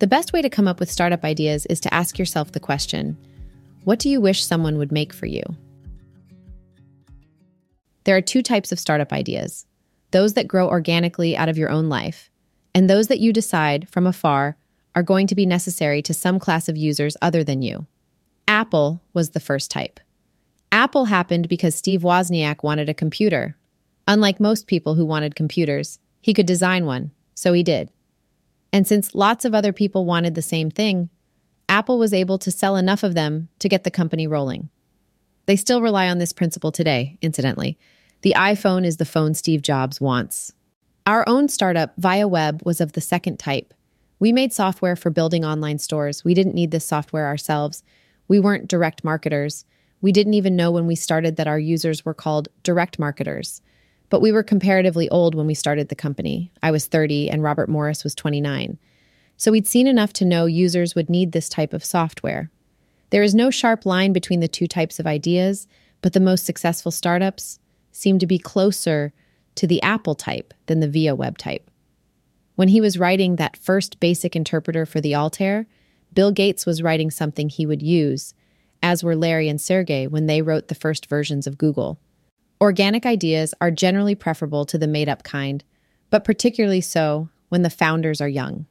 The best way to come up with startup ideas is to ask yourself the question What do you wish someone would make for you? There are two types of startup ideas those that grow organically out of your own life, and those that you decide from afar are going to be necessary to some class of users other than you. Apple was the first type. Apple happened because Steve Wozniak wanted a computer. Unlike most people who wanted computers, he could design one, so he did. And since lots of other people wanted the same thing, Apple was able to sell enough of them to get the company rolling. They still rely on this principle today, incidentally. The iPhone is the phone Steve Jobs wants. Our own startup, ViaWeb, was of the second type. We made software for building online stores. We didn't need this software ourselves. We weren't direct marketers. We didn't even know when we started that our users were called direct marketers. But we were comparatively old when we started the company. I was 30 and Robert Morris was 29. So we'd seen enough to know users would need this type of software. There is no sharp line between the two types of ideas, but the most successful startups seem to be closer to the Apple type than the ViaWeb type. When he was writing that first basic interpreter for the Altair, Bill Gates was writing something he would use, as were Larry and Sergey when they wrote the first versions of Google. Organic ideas are generally preferable to the made up kind, but particularly so when the founders are young.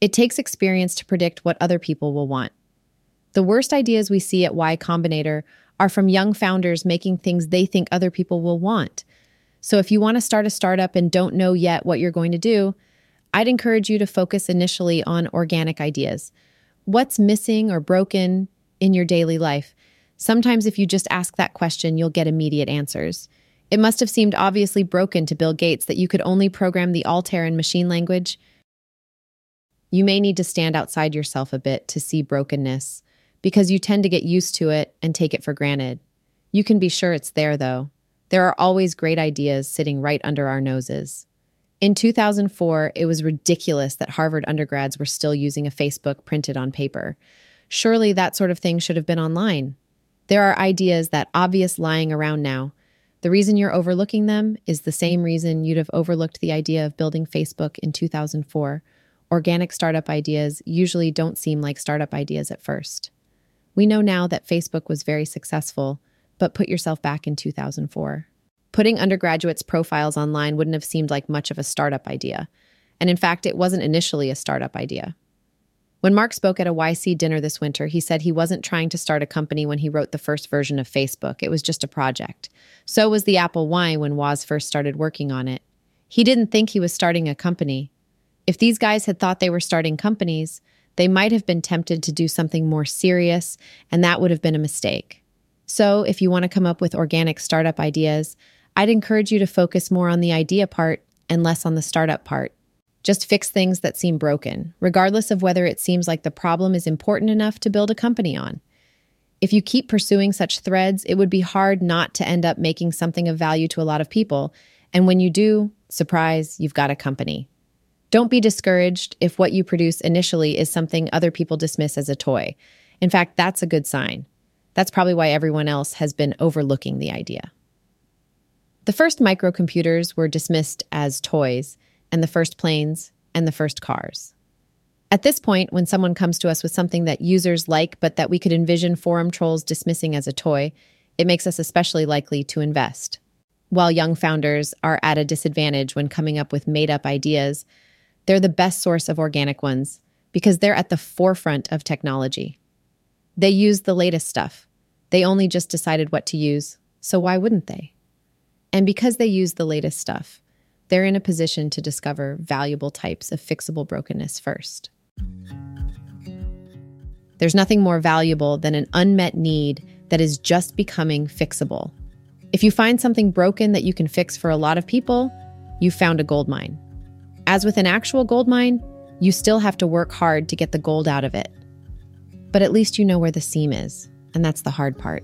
It takes experience to predict what other people will want. The worst ideas we see at Y Combinator are from young founders making things they think other people will want. So if you want to start a startup and don't know yet what you're going to do, I'd encourage you to focus initially on organic ideas. What's missing or broken in your daily life? Sometimes, if you just ask that question, you'll get immediate answers. It must have seemed obviously broken to Bill Gates that you could only program the Altair in machine language. You may need to stand outside yourself a bit to see brokenness because you tend to get used to it and take it for granted. You can be sure it's there, though. There are always great ideas sitting right under our noses. In 2004, it was ridiculous that Harvard undergrads were still using a Facebook printed on paper. Surely that sort of thing should have been online. There are ideas that obvious lying around now. The reason you're overlooking them is the same reason you'd have overlooked the idea of building Facebook in 2004. Organic startup ideas usually don't seem like startup ideas at first. We know now that Facebook was very successful, but put yourself back in 2004. Putting undergraduates' profiles online wouldn't have seemed like much of a startup idea. And in fact, it wasn't initially a startup idea. When Mark spoke at a YC dinner this winter, he said he wasn't trying to start a company when he wrote the first version of Facebook. It was just a project. So was the Apple I when Woz first started working on it. He didn't think he was starting a company. If these guys had thought they were starting companies, they might have been tempted to do something more serious, and that would have been a mistake. So, if you want to come up with organic startup ideas, I'd encourage you to focus more on the idea part and less on the startup part. Just fix things that seem broken, regardless of whether it seems like the problem is important enough to build a company on. If you keep pursuing such threads, it would be hard not to end up making something of value to a lot of people. And when you do, surprise, you've got a company. Don't be discouraged if what you produce initially is something other people dismiss as a toy. In fact, that's a good sign. That's probably why everyone else has been overlooking the idea. The first microcomputers were dismissed as toys, and the first planes and the first cars. At this point, when someone comes to us with something that users like but that we could envision forum trolls dismissing as a toy, it makes us especially likely to invest. While young founders are at a disadvantage when coming up with made up ideas, they're the best source of organic ones because they're at the forefront of technology. They use the latest stuff. They only just decided what to use, so why wouldn't they? And because they use the latest stuff, they're in a position to discover valuable types of fixable brokenness first. There's nothing more valuable than an unmet need that is just becoming fixable. If you find something broken that you can fix for a lot of people, you found a gold mine. As with an actual gold mine, you still have to work hard to get the gold out of it. But at least you know where the seam is, and that's the hard part.